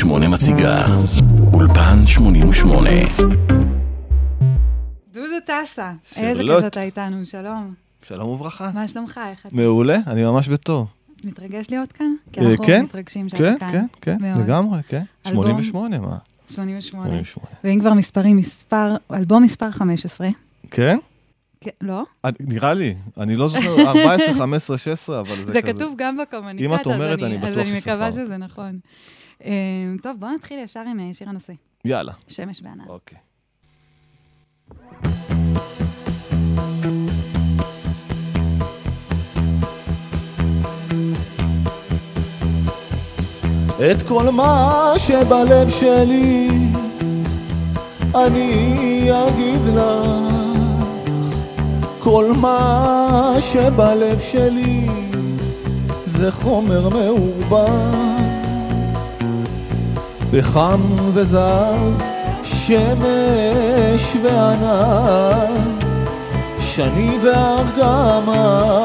88 מציגה אולפן 88 דודו טסה. איזה כיף אתה איתנו, שלום. שלום וברכה. מה שלומך? איך אתה? מעולה, אני ממש בטוב. מתרגש להיות כאן? כי אה, אנחנו כן, מתרגשים שאתה כן, כאן. כן, כן, מאוד. לגמרי, כן. אלבום? 88, מה? 88. 88. ואם כבר מספרים, מספר, אלבום מספר 15. כן? כן, לא? אני- נראה לי, אני לא זוכר, 14, 15, 16, אבל זה זה כזה. כתוב גם בקומוניקט, אם את אז אומרת, אני בטוח אז אני מקווה. שזה נכון. אה, טוב, בוא נתחיל ישר עם אה, שיר הנושא, יאללה, שמש בענן. אוקיי. את כל מה שבלב שלי אני אגיד לך כל מה שבלב שלי זה חומר מעורבן בחם וזהב, שמש וענן, שני וארגמן.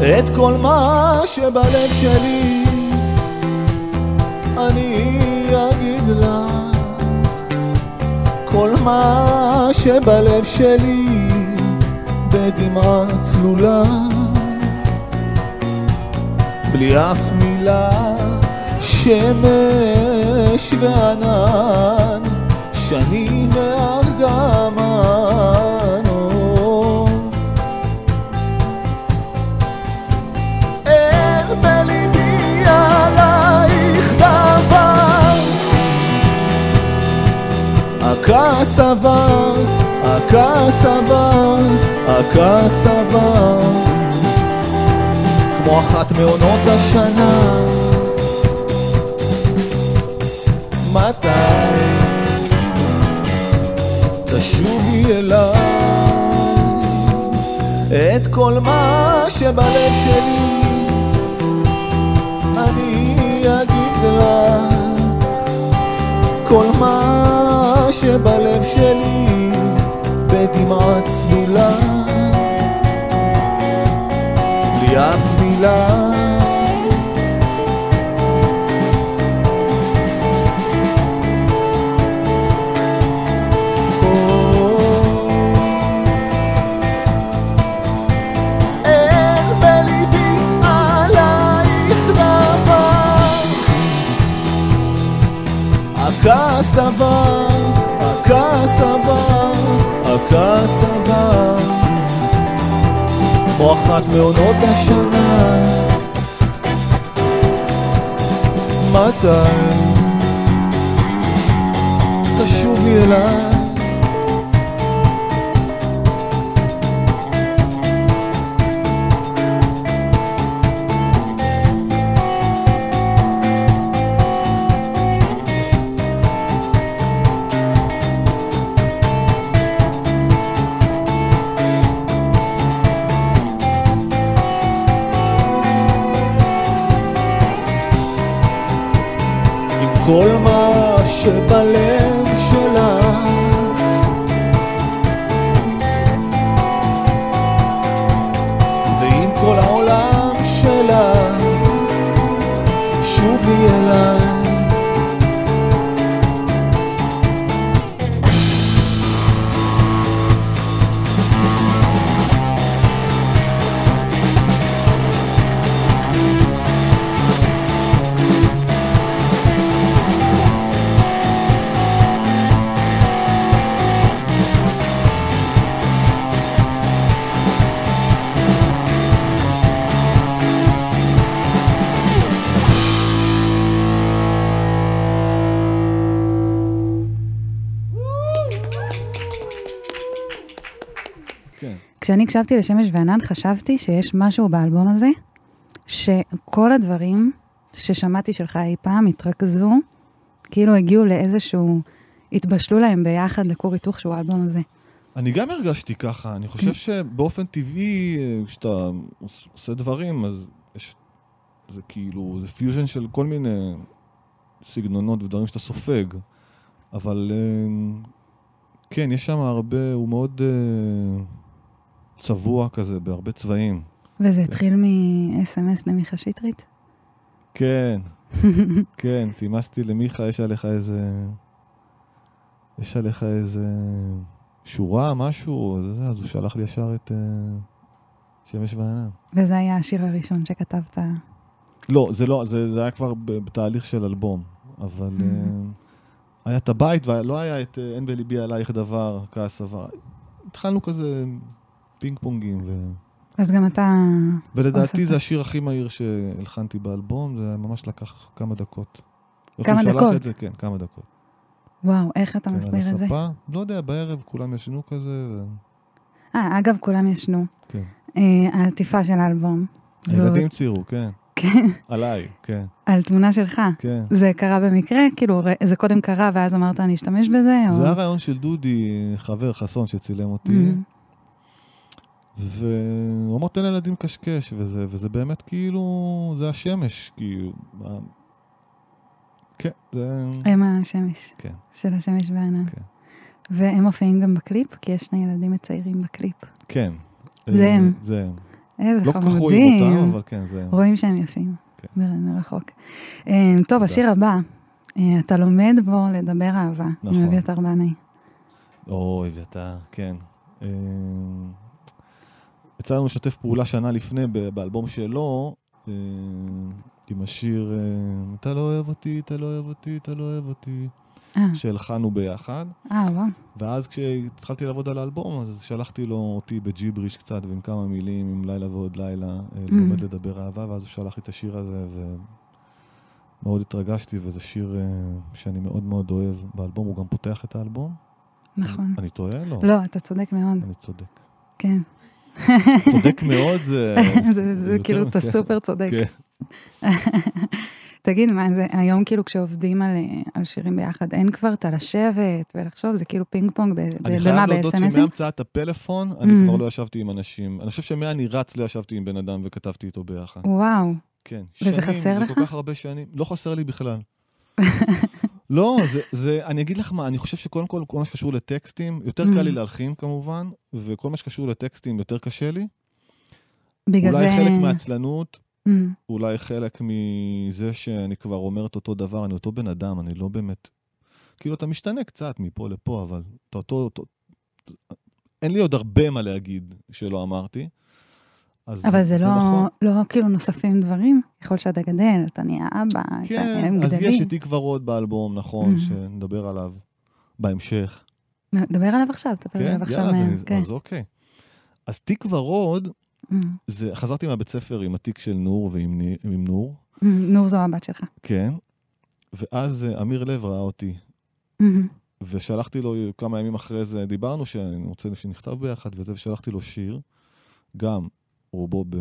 את כל מה שבלב שלי אני אגיד לך, כל מה שבלב שלי בדמעה צלולה. בלי אף מילה, שמש וענן, שני וארגמן. אין בליבי עלייך דבר, הכעס עבר, הכעס עבר, הכעס עבר. כמו אחת מעונות השנה. מתי? תשובי אליי את כל מה שבלב שלי. אני אגיד לך כל מה שבלב שלי בדמעה צלולה מילה. הכעס עבר, הכעס עבר, הכעס עבר. כמו אחת מעונות השנה. מתי תשובי אליי? כשאני הקשבתי לשמש וענן, חשבתי שיש משהו באלבום הזה, שכל הדברים ששמעתי שלך אי פעם התרכזו, כאילו הגיעו לאיזשהו, התבשלו להם ביחד לכור היתוך שהוא האלבום הזה. אני גם הרגשתי ככה, אני חושב שבאופן טבעי, אה, כשאתה עוש- עושה דברים, אז יש, זה כאילו, זה פיוז'ן של כל מיני סגנונות ודברים שאתה סופג. אבל אה, כן, יש שם הרבה, הוא מאוד אה, צבוע כזה, בהרבה צבעים. וזה התחיל מ-SMS למיכה שטרית? כן, כן, סימסתי למיכה, יש עליך איזה... יש עליך איזה שורה, משהו, אז הוא שלח לי ישר את אה, שמש וענן. וזה היה השיר הראשון שכתבת. לא, זה לא, זה, זה היה כבר בתהליך של אלבום, אבל Mm. אה, היה את הבית, ולא היה את אה, אין בליבי עלייך דבר, כעס עבר. התחלנו כזה פינג פונגים, ו... אז גם אתה... ולדעתי. זה השיר הכי מהיר שהלחנתי באלבום, זה ממש לקח כמה דקות. כמה דקות? את זה? כן, כמה דקות. וואו, איך אתה כן, מסביר את זה? לא יודע, בערב כולם ישנו כזה, ו... אה, אגב, כולם ישנו. כן. אה, העטיפה של האלבום. הילדים ציירו, כן. כן, עליי, כן, על תמונה שלך. כן. זה קרה במקרה? כאילו, זה קודם קרה ואז אמרת אני אשתמש בזה? או... זה היה רעיון של דודי, חבר חסון שצילם אותי, Mhm. והוא אמר תן לילדים קשקש, וזה, וזה באמת כאילו, זה השמש, כאילו. כן, זה... הם השמש. כן. של השמש והענן. כן. והם מופיעים גם בקליפ? כי יש שני ילדים מציירים בקליפ. כן. זה הם. זה הם. איזה לא כל כך רואים חמודים. אותם, אבל כן, זה הם. רואים שהם יפים. כן. מרחוק. אה, טוב, השיר הבא. אה, אתה לומד בו לדבר אהבה. נכון. עם אביתר בנאי. אוי, אביתר, כן. יצא לנו לשתף פעולה שנה לפני באלבום שלו, אה, עם השיר אה, "אתה לא אוהב אותי, אתה לא אוהב אותי, אתה לא אוהב אותי", אה, שהלחנו ביחד. אה, וואו. ואז כשהתחלתי לעבוד על האלבום, אז שלחתי לו אותי בג'יבריש קצת, ועם כמה מילים, עם לילה ועוד לילה, אה, לומד לדבר אהבה, ואז הוא שלח לי את השיר הזה, ומאוד התרגשתי, וזה שיר שאני מאוד מאוד אוהב באלבום, הוא גם פותח את האלבום. נכון. אני טועה? לא. לא, אתה צודק מאוד. אני צודק. כן. צודק מאוד זה... זה- זה יותר- כאילו, אתה כן. סופר צודק. כן. תגיד, מה זה, היום כאילו כשעובדים על, על שירים ביחד, אין כבר את הלשבת ולחשוב, זה כאילו פינג פונג, ב- ב- אני במה, חייב להודות? שמהמצאת הפלאפון, אני Mm. כבר לא ישבתי עם אנשים. אני חושב שמאני רץ לא ישבתי עם בן אדם וכתבתי איתו ביחד. וואו, כן. וזה שנים, חסר לך? זה כל כך הרבה שנים. לא חסר לי בכלל. לא, זה, זה, אני אגיד לך מה, אני חושב שקודם כל, כל מה שקשור לטקסטים, יותר קל לי Mm. להלחין כמובן, וכל מה שקשור לטקסטים יותר קשה לי. בגלל אולי זה... חלק מהעצלנות, Mm, אולי חלק מזה שאני כבר אומר את אותו דבר, אני אותו בן אדם, אני לא באמת... כאילו, אתה משתנה קצת מפה לפה, אבל אתה אותו... אותו... אין לי עוד הרבה מה להגיד שלא אמרתי. אז אבל זה לא, נכון. לא כאילו נוספים דברים? יכול שאתה גדל, אתה נהיה אבא, אתה- כן, הם אז גדלים. יש את רוד באלבום, נכון, Mhm. שנדבר עליו בהמשך. דבר עליו עכשיו, תספר כן, עליו עכשיו. יאללה, אז מה- אני- כן. אז אוקיי. אז תקווה רוד, Mm, זה, חזרתי מהבית ספר עם התיק של נור ועם עם נור, mm, נור זו הבת שלך. כן, ואז אה, אמיר לב ראה אותי, Mm, ושלחתי לו כמה ימים אחרי זה, דיברנו שאני רוצה שנכתב ביחד וזה, ושלחתי לו שיר, גם רובו ב...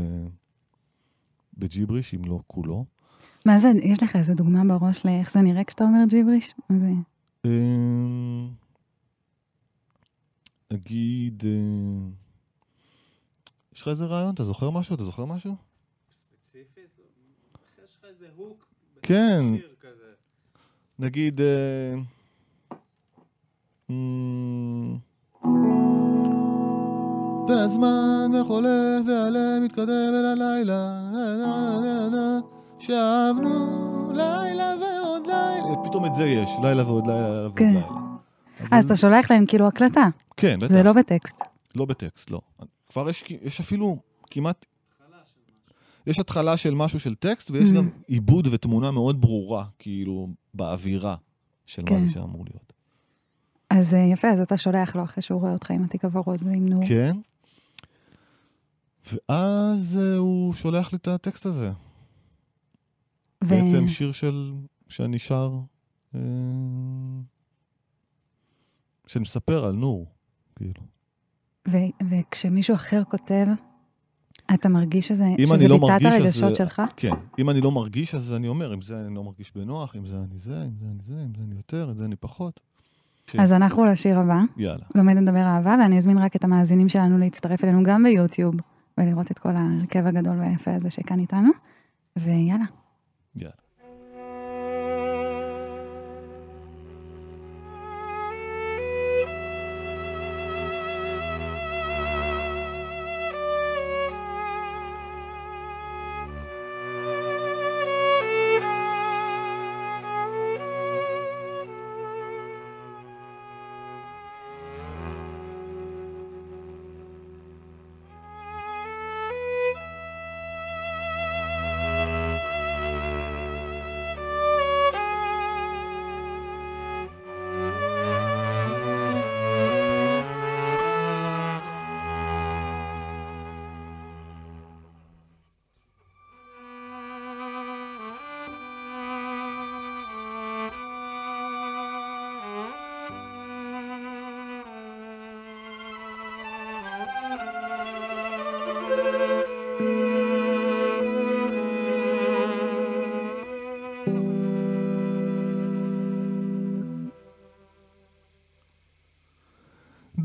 בג'יבריש, אם לא כולו. מה זה, יש לך איזה דוגמה בראש לאיך זה נראה כשאתה אומר ג'יבריש? מה זה? אמ, נגיד, אה, יש לך איזה רעיון? אתה זוכר משהו? אתה זוכר משהו? ספציפית? יש לך איזה הוק? כן. שיר כזה. נגיד... אה, והזמן וחולף והלב מתקדם אל הלילה, שאבנו לילה ועוד לילה. פתאום את זה יש, לילה ועוד לילה, לילה ועוד כן. לילה. אז אתה שולח להם כאילו הקלטה, כן, בטח. זה לא בטקסט. לא בטקסט, לא. כבר יש, יש אפילו כמעט... יש התחלה של משהו של טקסט, ויש Mhm. גם עיבוד ותמונה מאוד ברורה, כאילו, באווירה של כן. מה זה שאמור להיות. אז אה, יפה, אז אתה שולח לו אחרי שהוא רואה אותך עם התיק הוורוד ועם נור. כן. ואז אה, הוא שולח לי את הטקסט הזה. ו- בעצם שיר של... שאני שר... אה, שאני מספר על נור, כאילו. ו- וכשמישהו אחר כותב, אתה מרגיש שזה, אם שזה לא מרגיש, אז הרגשות זה- שלך? כן. אם אני לא מרגיש, אז אני אומר, עם זה אני לא מרגיש בנוח, עם זה אני זה, עם זה אני זה, עם זה אני יותר, עם זה אני פחות. כן. אז אנחנו לשיר הבא, יאללה. לומד לדבר אהבה, ואני אזמין רק את המאזינים שלנו להצטרף אלינו גם ביוטיוב, ולראות את כל ההרכב הגדול והיפה הזה שכאן איתנו. ויאללה. יאללה.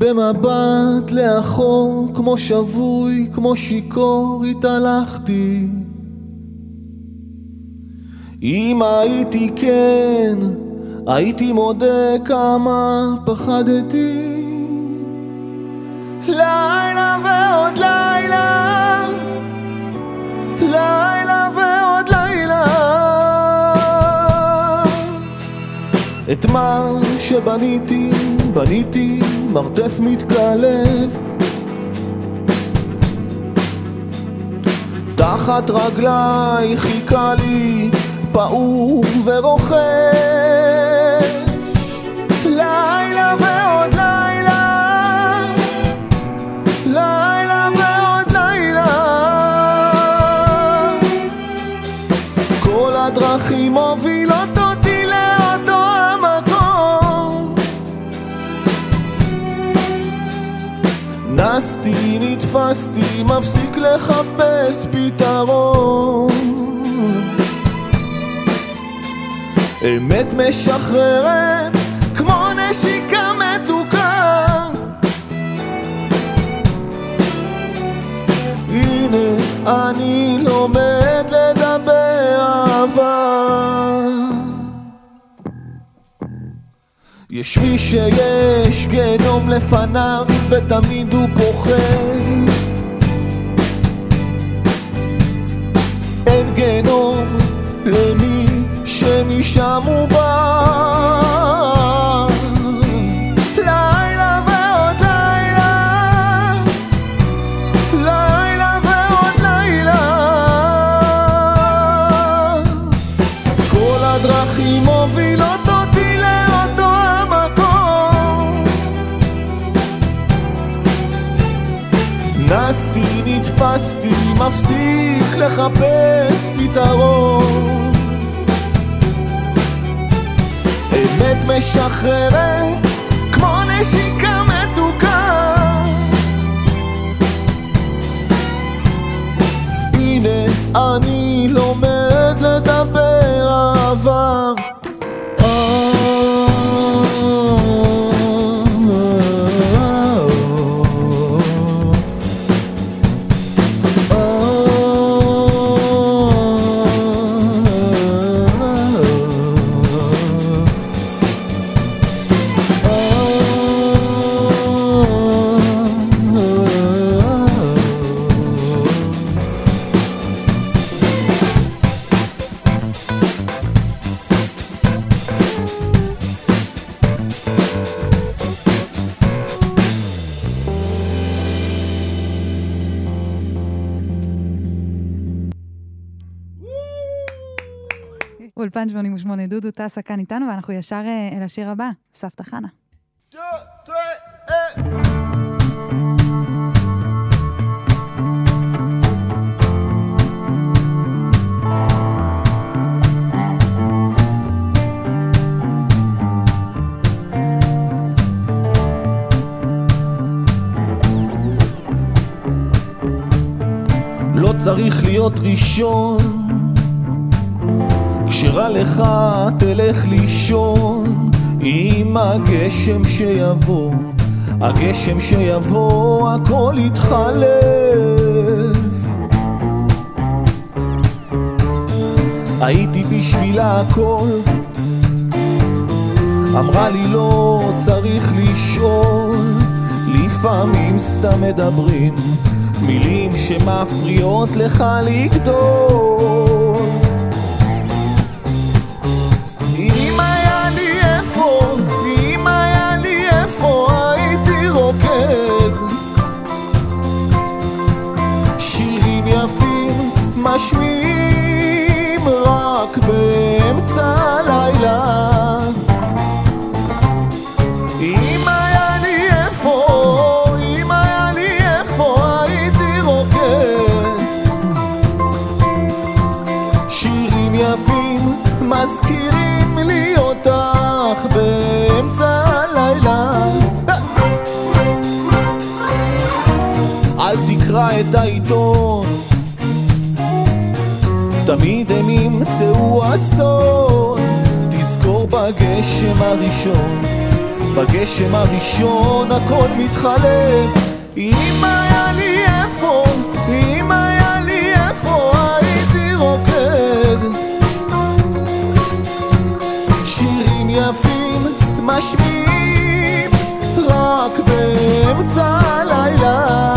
במבט לאחור, כמו שבוי, כמו שיכור, התהלכתי. אם הייתי כן, הייתי מודה כמה פחדתי. לילה ועוד לילה, לילה ועוד לילה. את מה שבניתי, בניתי מרתף מתקלף. תחת רגליי חיכה לי פעור ורוחש. לילה ועוד לילה, נסתי, נתפסתי, מפסיק לחפש פתרון. אמת משחררת כמו נשיקה מתוקה הנה אני לומד לדבר אהבה יש מי שיש גיהנום לפניו ותמיד הוא פוחד אין גיהנום למי שמשם הוא מפסיק לחפש פתרון. אמת משחררת כמו נשיקה מתוקה. הנה אני לומד לדבר אהבה אולפן 88, דודו טסה כאן איתנו, ואנחנו ישר אה, אל השיר הבא, סבתא חנה. לא צריך להיות ראשון כשרע לך תלך לישון עם הגשם שיבוא. הגשם שיבוא הכל יתחלף. הייתי בשבילה הכל. אמרה לי לא צריך לשאול לפעמים סתם מדברים מילים שמפריעות לך לגדול משמיעים רק באמצע ימצאו אסון תזכור בגשם הראשון בגשם הראשון הכל מתחלף. אם היה לי איפה, אם היה לי איפה הייתי רוקד. שירים יפים משמיעים רק באמצע הלילה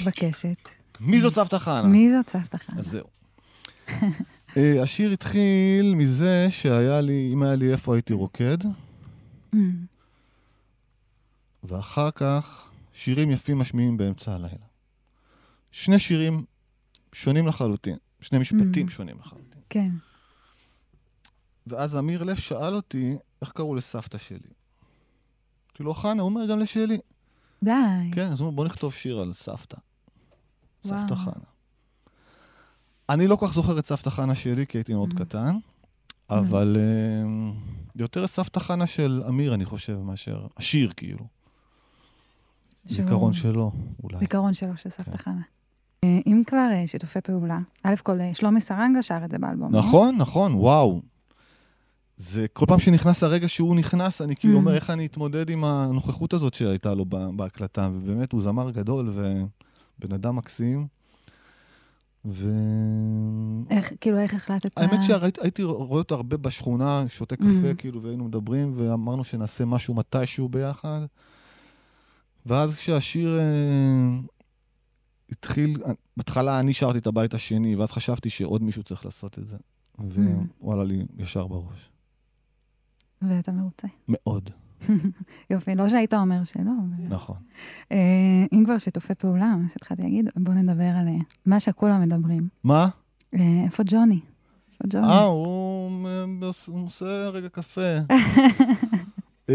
השאלה המתבקשת, מי זאת סבתא חנה? מי זאת סבתא חנה? אז זהו. אה, השיר התחיל מזה שהיה לי, אם היה לי איפה הייתי רוקד, Mm, ואחר כך שירים יפים משמיעים באמצע הלילה. שני שירים שונים לחלוטין, שני משפטים Mm. שונים לחלוטין. כן. ואז אמיר לב שאל אותי, איך קראו לסבתא שלי? אמרתי לו, חנה, הוא אומר גם לשלי. די. כן, אז בוא נכתוב שיר על סבתא. סבתא וואו. חנה. אני לא כל כך זוכר את סבתא חנה שלי, כי הייתי מאוד Mm. קטן, אבל אה, יותר סבתא חנה של אמיר, אני חושב, מאשר השיר, כאילו. זיכרון שלו, אולי. זיכרון שלו של כן. סבתא חנה. אה, אם כבר אה, שיתופי פעולה, א' כל שלומי סרנגה שר את זה באלבום. לא? נכון, נכון, וואו. זה כל פעם שנכנס הרגע שהוא נכנס, אני כאילו Mm. אומר איך אני אתמודד עם הנוכחות הזאת שהייתה לו בה- בהקלטה, ובאמת הוא זמר גדול ובן אדם מקסים. ו... איך, כאילו, איך החלטת? האמת שהייתי רואה אותו הרבה בשכונה, שותה קפה, Mm. כאילו, והיינו מדברים, ואמרנו שנעשה משהו מתישהו ביחד. ואז כשהשיר אה, התחיל, בהתחלה אני שרתי את הבית השני, ואז חשבתי שעוד מישהו צריך לעשות את זה. והוא עלה לי ישר בראש. ואתה מרוצה. מאוד, יופי, לא שהיית אומר שלא. נכון. אה, אם כבר שיתופי פעולה, מה שהתחלתי להגיד, בוא נדבר על אה, מה שכולם מדברים. מה? אה, איפה ג'וני? איפה ג'וני? אה, הוא עושה רגע קפה.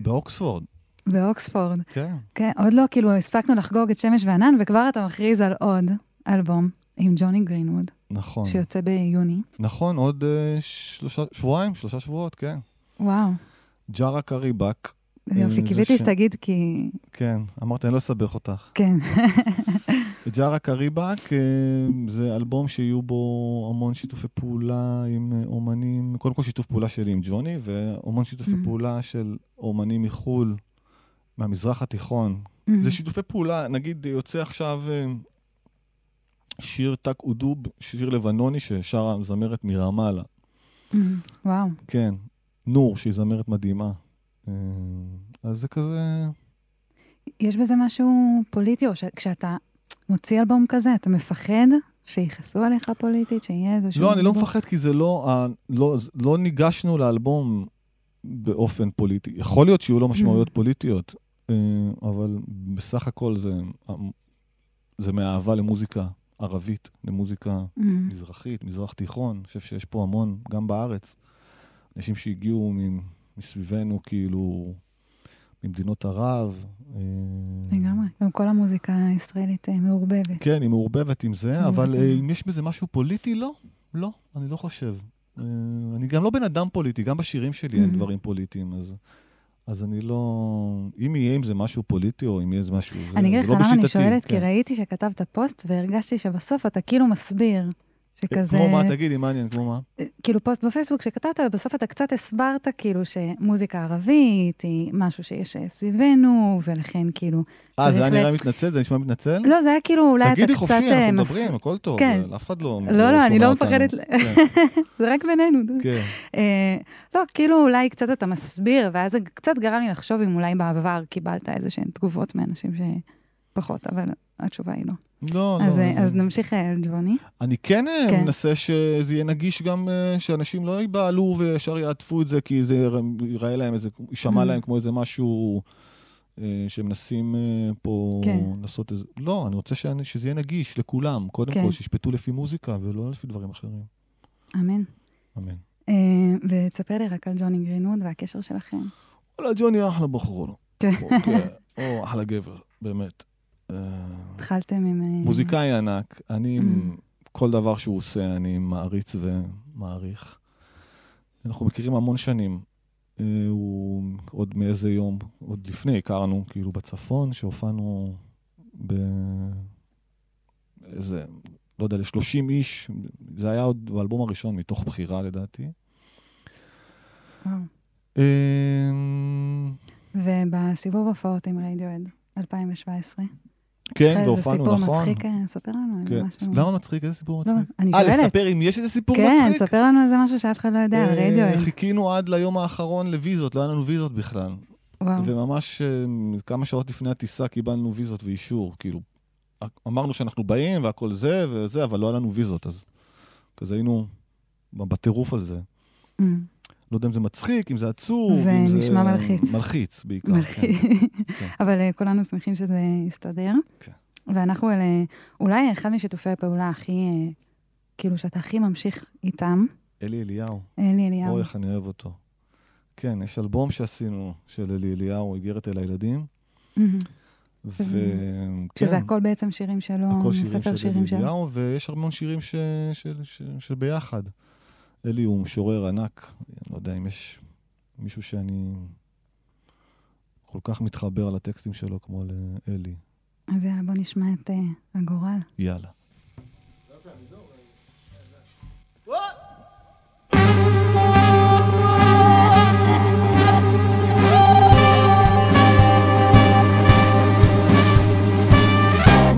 באוקספורד, באוקספורד. כן. כן, עוד לא, כאילו, הספקנו לחגוג את שמש וענן, וכבר אתה מכריז על עוד אלבום עם ג'וני גרינווד, נכון. שיוצא ביוני. נכון, עוד אה, שלושה, שבועיים, שלושה שבועות, כן. וואו, ג'ארה קריבק, יופי, קיוויתי ש- שתגיד כי... כן, אמרתי, אני לא אסבך אותך. כן. ג'ארה קריבק אה, זה אלבום שיהיו בו המון שיתופי פעולה עם אה, אומנים, קודם כל שיתוף פעולה שלי עם ג'וני, והמון שיתופי Mhm. פעולה של אומנים מחו"ל, מהמזרח התיכון. זה שיתופי פעולה, נגיד יוצא עכשיו שיר טק אודוב, שיר לבנוני ששרה זמרת מרמאללה. וואו, כן, נור, שהיא זמרת מדהימה. אה, אז זה כזה... יש בזה משהו פוליטי, או שכשאתה מוציא אלבום כזה, אתה מפחד שיכעסו עליך פוליטית, שיהיה איזשהו... לא, אני לא? מפחד כי זה לא, לא, לא ניגשנו לאלבום באופן פוליטי. יכול להיות שיהיו לו משמעויות פוליטיות, אה, אבל בסך הכל זה, זה מאהבה למוזיקה ערבית, למוזיקה Mm, מזרחית, מזרח תיכון. אני חושב שיש פה המון, גם בארץ, אנשים שהגיעו מסביבנו, כאילו, ממדינות ערב. אה, לגמרי. גם כל המוזיקה הישראלית אה, מעורבבת. כן, היא מעורבבת עם זה. אבל אה, אם יש בזה משהו פוליטי, לא. לא, אני לא חושב. אני גם לא בן אדם פוליטי, גם בשירים שלי אין Mhm. דברים פוליטיים, אז... אז אני לא... אם יהיה עם זה משהו פוליטי, או אם יהיה משהו... זה- אני אגיד לך לא למה אני בשיטתי, שואלת, כי כן. ראיתי שכתבת פוסט והרגשתי שבסוף אתה כאילו מסביר שכזה... כמו מה, תגידי, מעניין, כמו מה? כאילו פוסט בפייסבוק שכתבת, ובסוף אתה קצת הסברת כאילו שמוזיקה ערבית היא משהו שיש אה, סביבנו, ולכן כאילו אה, זה היה נראה מתנצל? זה נשמע מתנצל? לא, זה היה כאילו, אולי אתה תגידי קצת... חופשי, אה, אנחנו מס- מדברים, הכל טוב. כן. אף אחד לא... לא, לא, אני שומע לא. מפחדת, כן, זה רק בינינו. כן. אה, לא, כאילו אולי קצת אתה מסביר, ואז זה קצת גרם לי לחשוב אם אולי בעבר קיבלת איזה שהן תגובות מאנשים שפחות, אבל התשובה היא לא. לא, אז, לא. אה, לא. אז נמשיך אה, לג'וני. אני כן אה, כן. מנסה שזה יהיה נגיש גם, אה, שאנשים לא ייבהלו וישר יעטפו את זה, כי זה יירא- ייראה להם איזה, יישמע Mm. להם כמו איזה משהו אה, שמנסים אה, פה כן. לעשות איזה... לא, אני רוצה שאני- שזה יהיה נגיש לכולם, קודם כן. כל, שישפטו לפי מוזיקה ולא לפי דברים אחרים. אמן. אמן. אה, ותספר לי רק על ג'וני גרינווד והקשר שלכם. וואלה, ג'וני אחלה בחור. כן. או, כן, או, אחלה גבר, באמת. אה, התחלתם עם... אה, מוזיקאי ענק, אני, Mm. כל דבר שהוא עושה, אני מעריץ ומעריך. אנחנו מכירים המון שנים. אה, הוא עוד מאיזה יום, עוד לפני הכרנו, כאילו בצפון, שהופענו ב... איזה, לא יודע, ל-30 איש, זה היה עוד באלבום הראשון, מתוך בחירה לדעתי. ובסיבוב הופעות עם רדיואד, 2017. יש לך כן, איזה והופענו, סיפור נכון. מצחיק? אה, ספר לנו על כן. משהו. למה מצחיק? איזה סיפור לא, מצחיק? אני אה, שואלת. לספר אם יש איזה סיפור כן, מצחיק? תספר לנו איזה משהו שאף אחד לא יודע, אה, רדיואד. חיכינו עד ליום האחרון לוויזות, לא היה לנו ויזות בכלל. וואו. וממש אה, כמה שעות לפני הטיסה קיבלנו ויזות ואישור, כאילו, אמרנו שאנחנו באים והכל זה וזה, אבל לא היה לנו ויזות, אז כזה היינו בטירוף על זה. לא יודע אם זה מצחיק, אם זה עצוב, זה אם זה... נשמע מלחיץ. מלחיץ בעיקר, מלחיץ. כן. אבל אה, כולנו שמחים שזה יסתדר. כן. ואנחנו אלה, אולי אחד משיתופי הפעולה הכי, אה, כאילו שאתה הכי ממשיך איתם, אלי אליהו, אלי אליהו. אוי, איך אני אוהב אותו. כן, יש אלבום שעשינו של אלי אליהו, איגרת אל הילדים. ו... שזה כן. הכל בעצם שירים שלו, הכל שירים ספר של שירים שלו. ויש המון שירים ש... של, של, של ביחד. אלי הוא משורר ענק, אני לא יודע אם יש מישהו שאני כל כך מתחבר על הטקסטים שלו כמו לאלי. אז יאללה, בוא נשמע את אה, הגורל. יאללה.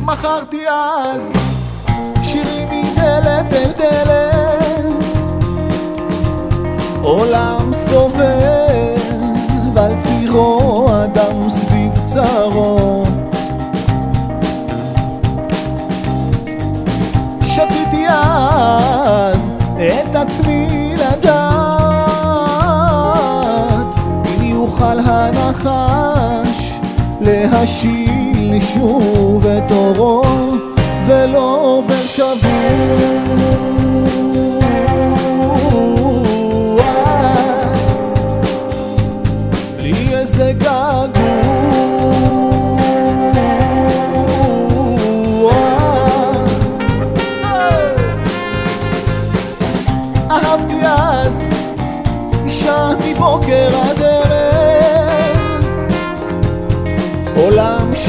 מכרתי אז שירים מדלת אל דלת עולם סובב על צירו אדם סביב צרו. שתיתי אז את עצמי לדעת אם יוכל הנחש להשיל שוב את אורו ולא עובר שבוע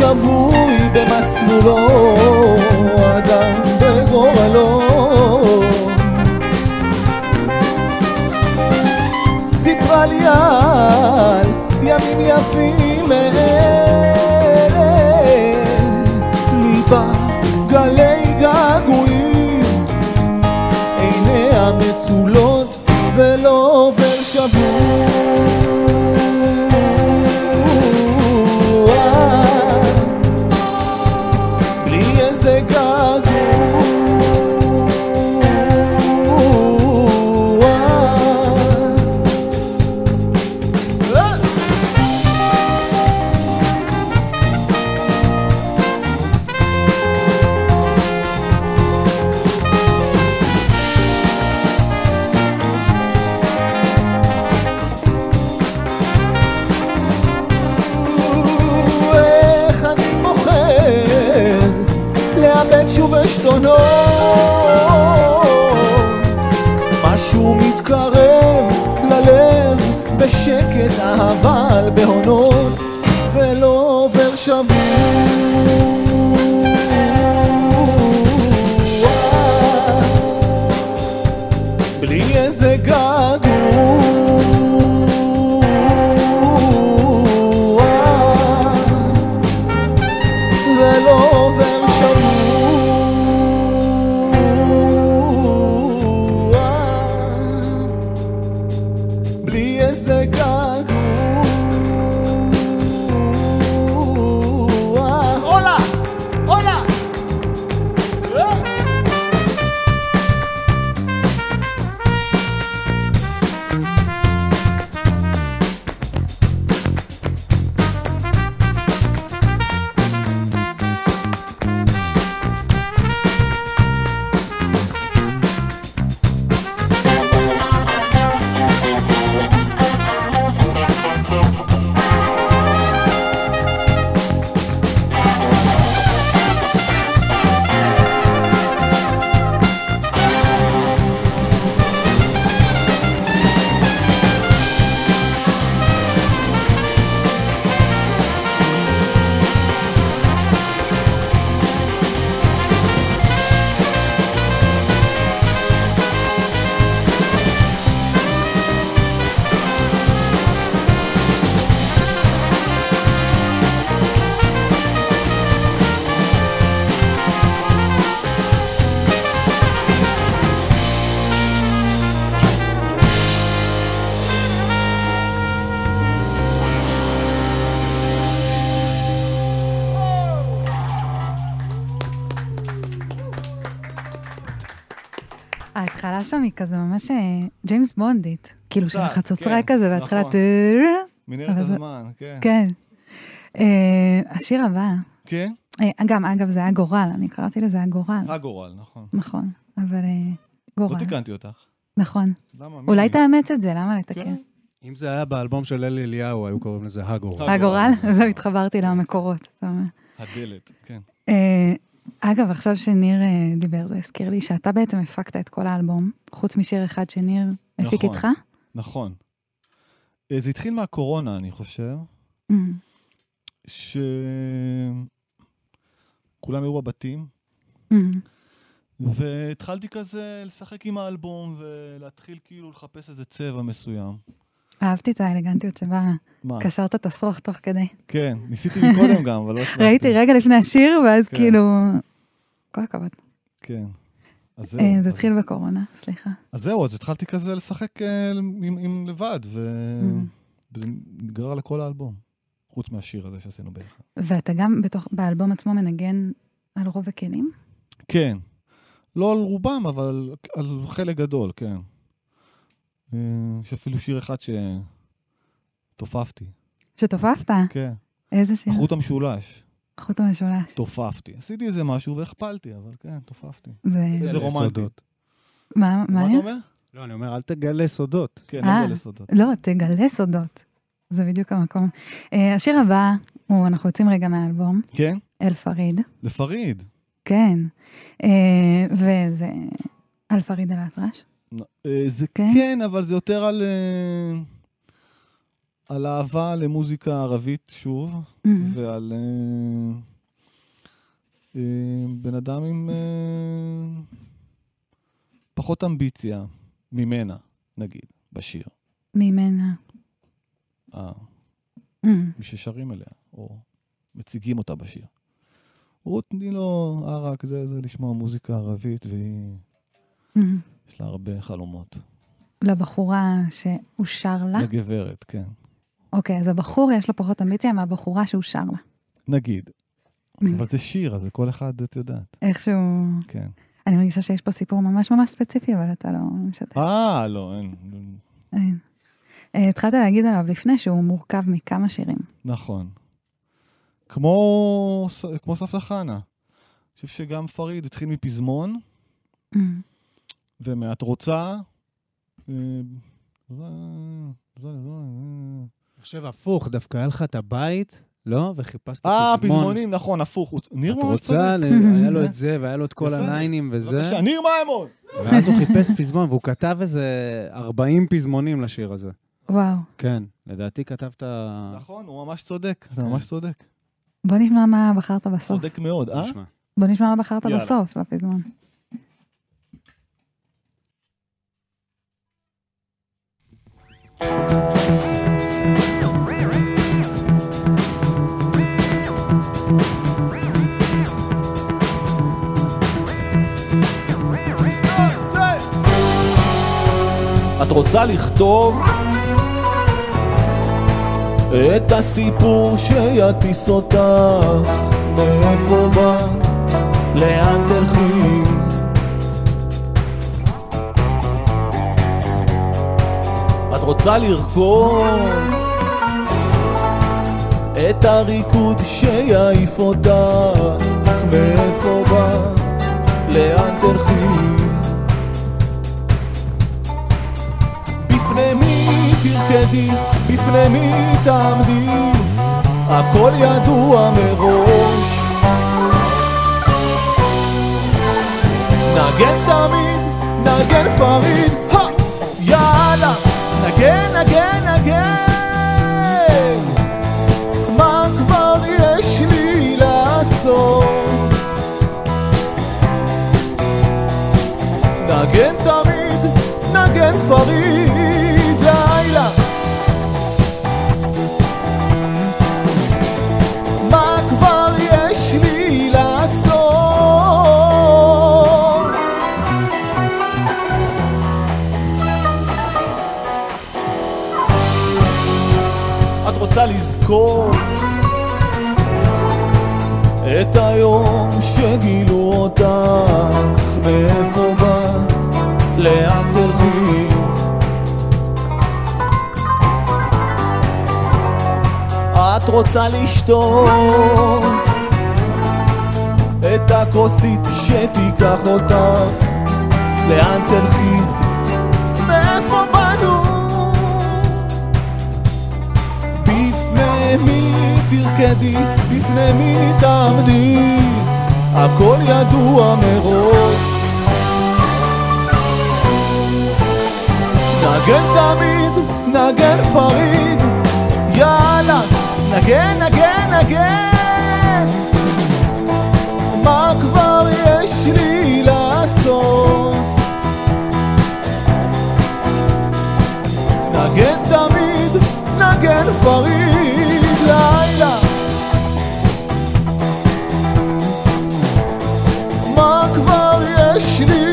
שבוי במסלולו אדם בגורלו. סיפרה לי על ימים יפים אלה ליבה גלי געגועים עיניה מצולות ההתחלה שם היא כזה ממש אה, ג'יימס בונדית. כאילו של קצת, חצוצרה כן, כזה, בהתחלה... נכון. מנהרת הזמן, כן. כן. אה, השיר הבא, כן? אה, גם, אגב, זה היה גורל, אני קראתי לזה הגורל. הגורל, נכון. נכון, אבל אה, לא גורל. תיקנתי אותך. נכון. למה? אולי? תאמץ את זה, למה לתקן? כן. אם זה היה באלבום של אלי אליהו, היו קוראים לזה הגורל. הגורל? זהו, התחברתי למקורות. אתה אומר. הדלת, כן. אגב, עכשיו שניר אה, דיבר, זה הזכיר לי שאתה בעצם הפקת את כל האלבום, חוץ משיר אחד שניר הפיק נכון. איתך. נכון. אה, זה התחיל מהקורונה, אני חושב, Mm, שכולם היו בבתים, mm. והתחלתי כזה לשחק עם האלבום ולהתחיל כאילו לחפש איזה צבע מסוים. אהבתי את האלגנטיות שבה מה? קשרת את השרוך תוך כדי. כן, ניסיתי מקודם גם, אבל לא הצלחתי. ראיתי רגע לפני השיר, ואז כן. כאילו... כל הכבוד. כן. אז זהו. אה, זה אז- התחיל בקורונה, סליחה. אז זהו, אז התחלתי כזה לשחק אה, עם, עם לבד, ו... Mm. וזה נגרר לכל האלבום, חוץ מהשיר הזה שעשינו ביחד. ואתה גם בתוך, באלבום עצמו מנגן על רוב הכלים? כן. לא על רובם, אבל על חלק גדול, כן. אה, יש אפילו שיר אחד שתופפתי, שתופפת? כן. איזה שיר? החוט המשולש, החוט המשולש. תופפתי. עשיתי איזה משהו והכפלתי, אבל כן, תופפתי. זה... זה רומנטי. סודות. מה מה אתה היה? אומר? לא, אני אומר, אל תגלה סודות. כן, אה. לא מגלה סודות. לא, תגלה סודות. זה בדיוק המקום. אה, השיר הבא, הוא, אנחנו יוצאים רגע מהאלבום, כן? אל פריד. לפריד. כן. אה, וזה על פריד אל-אטרש. אה, זה כן? כן, אבל זה יותר על... אה, על אהבה למוזיקה ערבית, שוב, Mm. ועל אה, בן אדם עם פחות אמביציה ממנה, נגיד, בשיר. ממנה. אה, Mm. מי ששרים אליה, או מציגים אותה בשיר. רות, תני לו ערק, זה, זה לשמוע מוזיקה ערבית, והיא, Mm. יש לה הרבה חלומות. לבחורה שהוא שר לה? לגברת, כן. אוקיי, אז הבחור יש לו פחות אמביציה מהבחורה שהוא שר לה. נגיד. אבל זה שיר, אז כל אחד, את יודעת. איכשהו... כן. אני מרגישה שיש פה סיפור ממש ממש ספציפי, אבל אתה לא משתף. אה, לא, אין. אין. אה, התחלת להגיד עליו לפני שהוא מורכב מכמה שירים. נכון. כמו, כמו סבתא חנה. אני חושב שגם פריד התחיל מפזמון, Mm. ומ"את רוצה", אה, חושב הפוך, דווקא היה לך את הבית, לא? וחיפשת אה, פזמון. פזמונים, נכון, הפוך. ניר את ממש רוצה, היה לו את זה, והיה לו את כל. הניינים וזה, בבקשה, ניר מימון! ואז הוא חיפש פזמון, והוא כתב איזה 40 פזמונים לשיר הזה. וואו. כן, לדעתי כתבת... נכון, הוא ממש צודק, אתה ממש צודק. בוא נשמע מה בחרת בסוף. צודק מאוד, אה? בוא נשמע מה בחרת. בסוף, לפזמון. את רוצה לכתוב את הסיפור שיטיס אותך? מאיפה בא, לאן תלכי רוצה לרקוד את הריקוד שיעיף אותך מאיפה בא, לאן תלכי? בפני מי תרקדי, בפני מי תעמדי, הכל ידוע מראש. נגן תמיד, נגן פריד, נגן, נגן, נגן. מה כבר יש לי לעשות? נגן תמיד, נגן פריד, שגילו אותך מאיפה בא, לאן תלכי? את רוצה לשתות את הכוסית שתיקח אותך? לאן תלכי, בפני מי תרקדי, בפני מי תעמדי, הכל ידוע מראש. נגן תמיד, נגן פריד, יאללה, נגן, נגן, נגן. מה כבר יש לי לעשות? נגן תמיד, נגן פריד, יש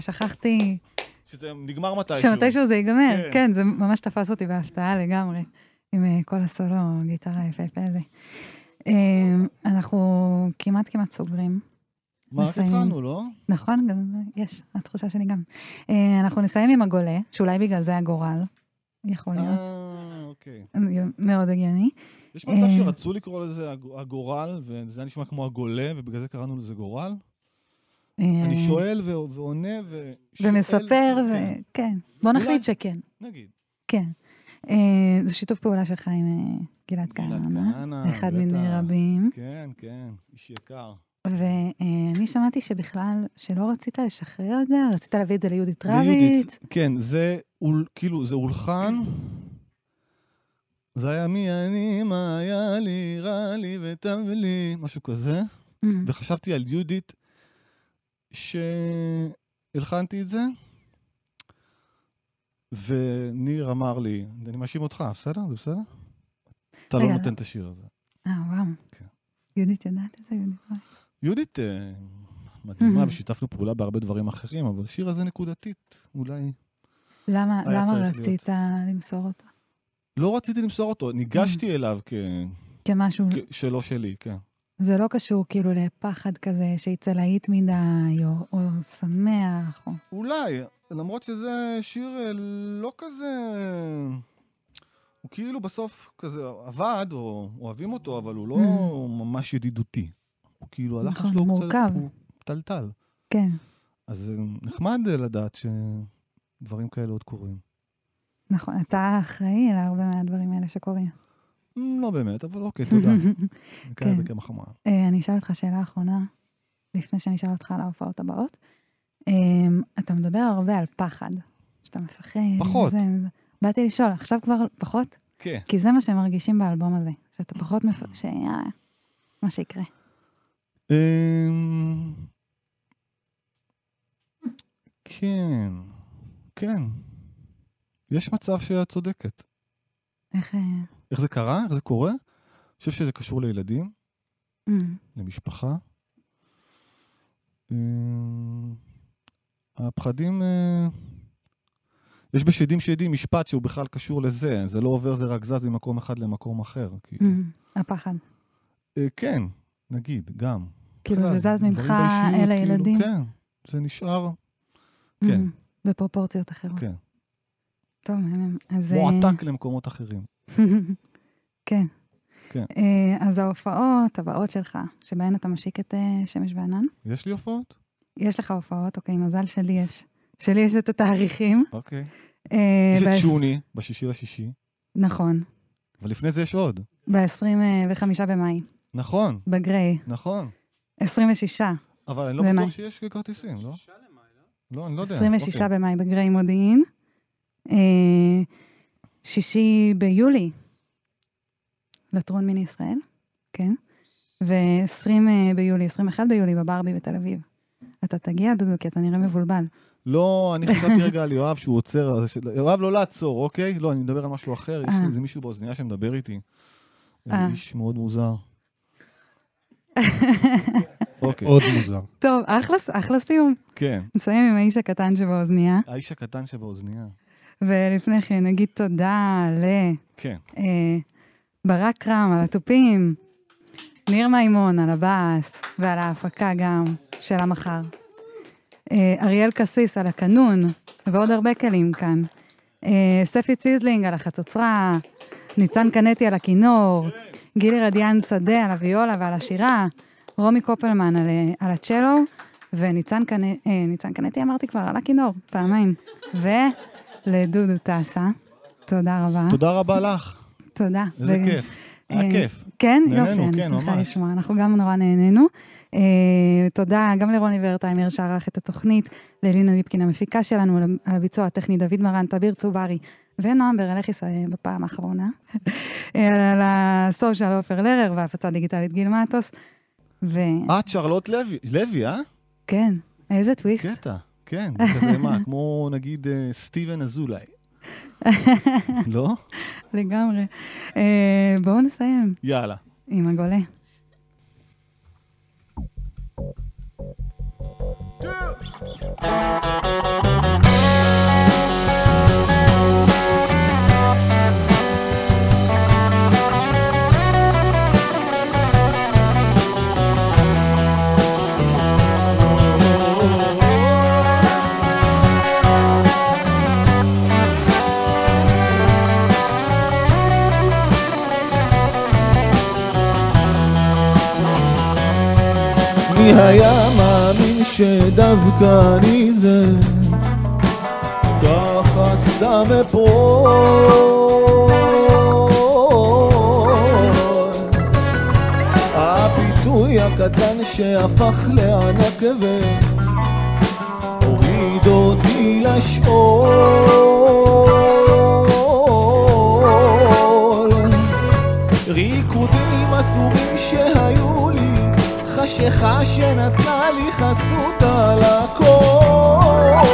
ששכחתי שזה נגמר מתישהו. שמתישהו זה ייגמר. כן. כן, זה ממש תפס אותי בהפתעה לגמרי, עם אה, כל הסולו, גיטרה היפהפה הזה. אה, אנחנו כמעט כמעט סוגרים. מה, רק. התחלנו, לא? נכון, גם יש, התחושה שלי גם. אה, אנחנו נסיים עם הגולה, שאולי בגלל זה הגורל, יכול להיות. אה, אוקיי. מאוד הגיוני. יש מצב אה. שרצו לקרוא לזה הג- הגורל, וזה נשמע כמו הגולה, ובגלל זה קראנו לזה גורל? אה, אני שואל ו- ועונה ו... ומספר, שואל, וכן. כן. בוא. נחליט שכן, נגיד. כן. אה, זה שיתוף פעולה שלך עם אה, גלעד כהנא, אחד. מיני רבים. כן, כן, איש יקר. ואני שמעתי שבכלל, שלא רצית לשחרר את זה, רצית להביא את זה ליהודית רביץ. כן, זה כאילו, זה הולחן. זה היה מי אני, מה היה לי, רע לי וטב לי, משהו כזה. Mm. וחשבתי על יהודית שהלחנתי את זה, וניר אמר לי, אני מאשים אותך, בסדר? זה בסדר? אתה לא נותן את השיר הזה. אה, וואו. כן. יהודית יודעת את זה, יהודית. יהודית אה, מדהימה, Mhm. ושיתפנו פעולה בהרבה דברים אחרים, אבל השיר הזה נקודתית, אולי... למה רצית למסור אותו? לא רציתי למסור אותו, ניגשתי אליו כ... כמשהו, שלא שלי, כן. זה לא קשור כאילו לפחד כזה שיצא להיט מדי, או- או שמח, או... אולי, למרות שזה שיר אה, לא כזה... הוא כאילו בסוף כזה עבד, או אוהבים אותו, אבל הוא לא ממש ידידותי. הוא כאילו, הלחץ נכון, שלו הוא קצת... הוא טלטל. כן, אז זה נחמד אה, לדעת שדברים כאלה עוד קורים. נכון, אתה אחראי להרבה מהדברים האלה שקורים. אמ, לא באמת, אבל אוקיי, תודה. נקרא לזה כמחמאה. אה, אני אשאל אותך שאלה אחרונה, לפני שאני אשאל אותך על ההופעות הבאות. אה, אתה מדבר הרבה על פחד, שאתה מפחד. פחות. זה, זה. באתי לשאול, עכשיו כבר פחות? כן. כי זה מה שהם מרגישים באלבום הזה, שאתה פחות מפחד, ש... יאללה, מה שיקרה. אמ, כן, כן. יש מצב שאת צודקת. איך... אה, איך זה קרה? איך זה קורה? אני חושב שזה קשור לילדים, אמ, למשפחה. אמ, הפחדים... אה, יש בשדים שדים משפט שהוא בכלל קשור לזה, זה לא עובר, זה רק זז ממקום אחד למקום אחר. כאילו. הפחד. אה, כן, נגיד, גם. כאילו זה זז ממך אל הילדים? כאילו, כן, זה נשאר, כן. אמ, בפרופורציות אחרות. כן. טוב. אז... מועתק למקומות אחרים. כן. כן. אה, אז ההופעות הבאות שלך, שבהן אתה משיק את אה, שמש וענן, יש לי הופעות? יש לך הופעות, אוקיי, מזל שלי יש. שלי יש את התאריכים. אוקיי. אה, יש את שוני, בשישי לשישי, נכון, אבל לפני זה יש עוד. ב-25 במאי, נכון, בגריי, נכון. 26, אבל אני לא. בטוח שיש כרטיסים, לא? שישה למאי, לא? לא, אני לא יודע. 26 אוקיי. במאי בגריי מודיעין, אה, שישי ביולי, לטרון מיני ישראל, כן, ו-20 ביולי, 21 ביולי בברבי בתל אביב. אתה תגיע, דודו, כי אתה נראה מבולבל. לא, אני חשבתי רגע על יואב שהוא עוצר, יואב לא לעצור, אוקיי? לא, אני מדבר על משהו אחר, יש אה. איזה מישהו באוזנייה שמדבר איתי. אה. איש מאוד מוזר. אוקיי, עוד מוזר. טוב, אחלה, אחלה סיום. כן. נסיים עם האיש הקטן שבאוזנייה, האיש הקטן שבאוזנייה. ולפני כן נגיד תודה כן. לברק קרם על התופים, ניר מימון על הבאס ועל ההפקה גם של המחר, אה, אריאל קסיס על הקנון ועוד הרבה כלים כאן, אה, ספי ציזלינג על החצוצרה, ניצן קנטי על הכינור, גילי רדיאן שדה על הוויולה ועל השירה, רומי קופלמן על, אה, על הצ'לו, וניצן קנ- אה, ניצן קנטי אמרתי כבר על הכינור, פעמיים. ולדודו טסה, תודה רבה. תודה רבה לך. תודה. איזה ו- כיף. היה אה, כיף. כן, נהנינו, יופי, אני כן, שמחה ממש. לשמוע. אנחנו גם נורא נהנינו. אה, תודה גם לרוני ורטהיימר שערך את התוכנית, ללינה ליפקין המפיקה שלנו, על הביצוע הטכני דוד מרן, תביר צוברי ונועם ברלכיס בפעם האחרונה. אה, על הסושיאל עופר לרר והפצה דיגיטלית גיל מטוס. את שרלוט לוי, לוי, אה? איזה טוויסט. קטע. כן, זה כזה מה, כמו נגיד אה, סטיבן אזולאי. לא? לגמרי. אה, בואו נסיים יאללה. עם הגולה. מי היה מאמין שדווקא אני זה. ככה סתם אפול הפיתוי הקטן שהפך לענק והוריד אותי לשאול. ריקודים אסורים שהיו חשיכה שנתנה לי חסות על הכל.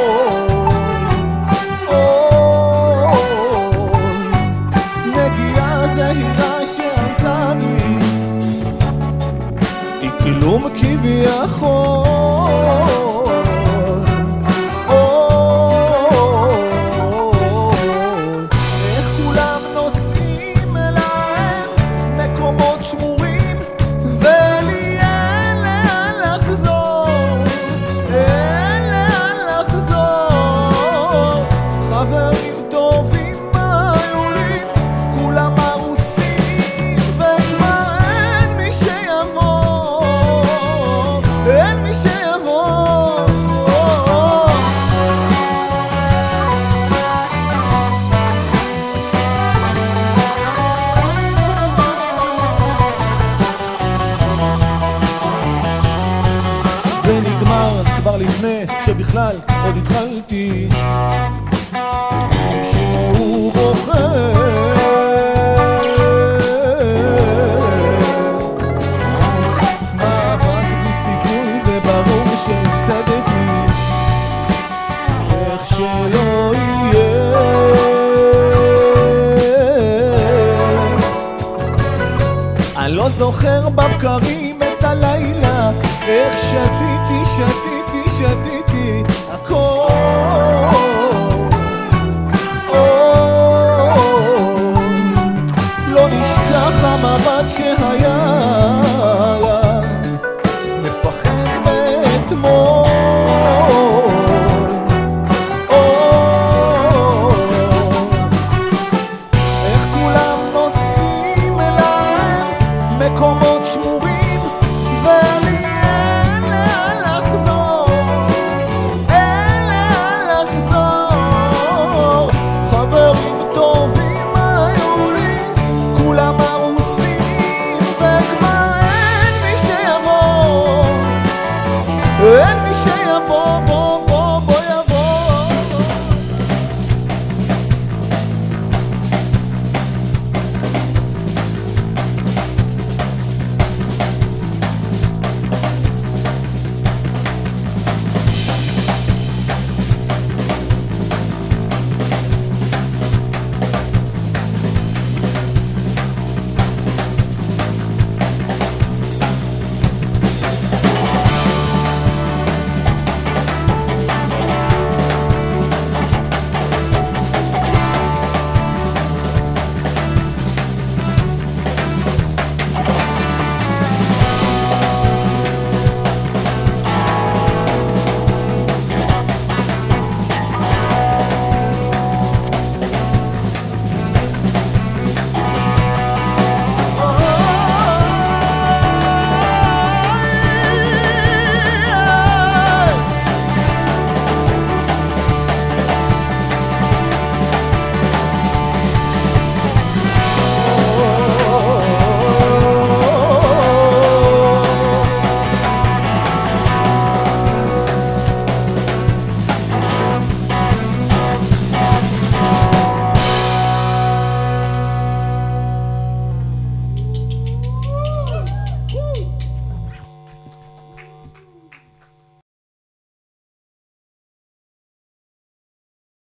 נגיעה זהירה שעלתה בי. היא כלום כביכול. שבכלל עוד התחלתי. מישהו בוחר. מאבק בלי